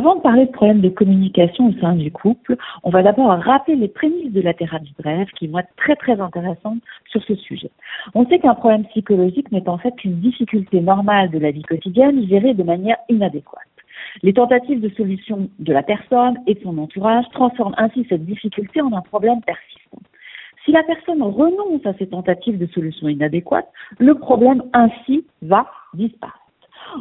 Avant de parler de problèmes de communication au sein du couple, on va d'abord rappeler les prémices de la thérapie brève qui vont être très très intéressantes sur ce sujet. On sait qu'un problème psychologique n'est en fait qu'une difficulté normale de la vie quotidienne gérée de manière inadéquate. Les tentatives de solution de la personne et de son entourage transforment ainsi cette difficulté en un problème persistant. Si la personne renonce à ces tentatives de solution inadéquates, le problème ainsi va disparaître.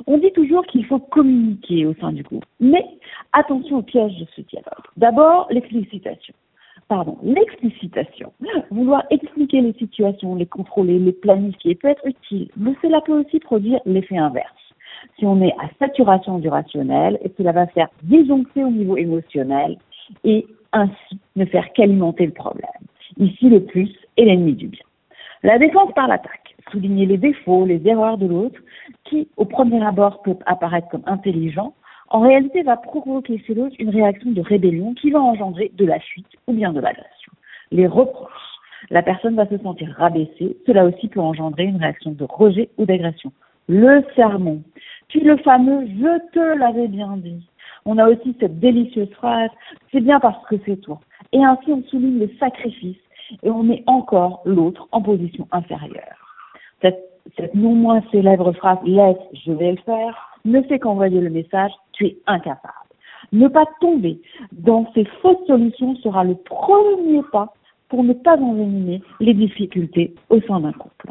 On dit toujours qu'il faut communiquer au sein du groupe, mais attention au piège de ce dialogue. D'abord, l'explicitation. Pardon, l'explicitation. Vouloir expliquer les situations, les contrôler, les planifier peut être utile, mais cela peut aussi produire l'effet inverse. Si on est à saturation du rationnel, et cela va faire disjoncter au niveau émotionnel et ainsi ne faire qu'alimenter le problème. Ici, le plus est l'ennemi du bien. La défense par l'attaque. Souligner les défauts, les erreurs de l'autre, qui, au premier abord, peut apparaître comme intelligent, en réalité va provoquer chez l'autre une réaction de rébellion qui va engendrer de la fuite ou bien de l'agression. Les reproches. La personne va se sentir rabaissée. Cela aussi peut engendrer une réaction de rejet ou d'agression. Le sermon. Puis le fameux je te l'avais bien dit. On a aussi cette délicieuse phrase c'est bien parce que c'est toi. Et ainsi on souligne le sacrifice et on met encore l'autre en position inférieure. Non moins célèbre phrase laisse, je vais le faire ne fait qu'envoyer le message tu es incapable. Ne pas tomber dans ces fausses solutions sera le premier pas pour ne pas envenimer les difficultés au sein d'un couple.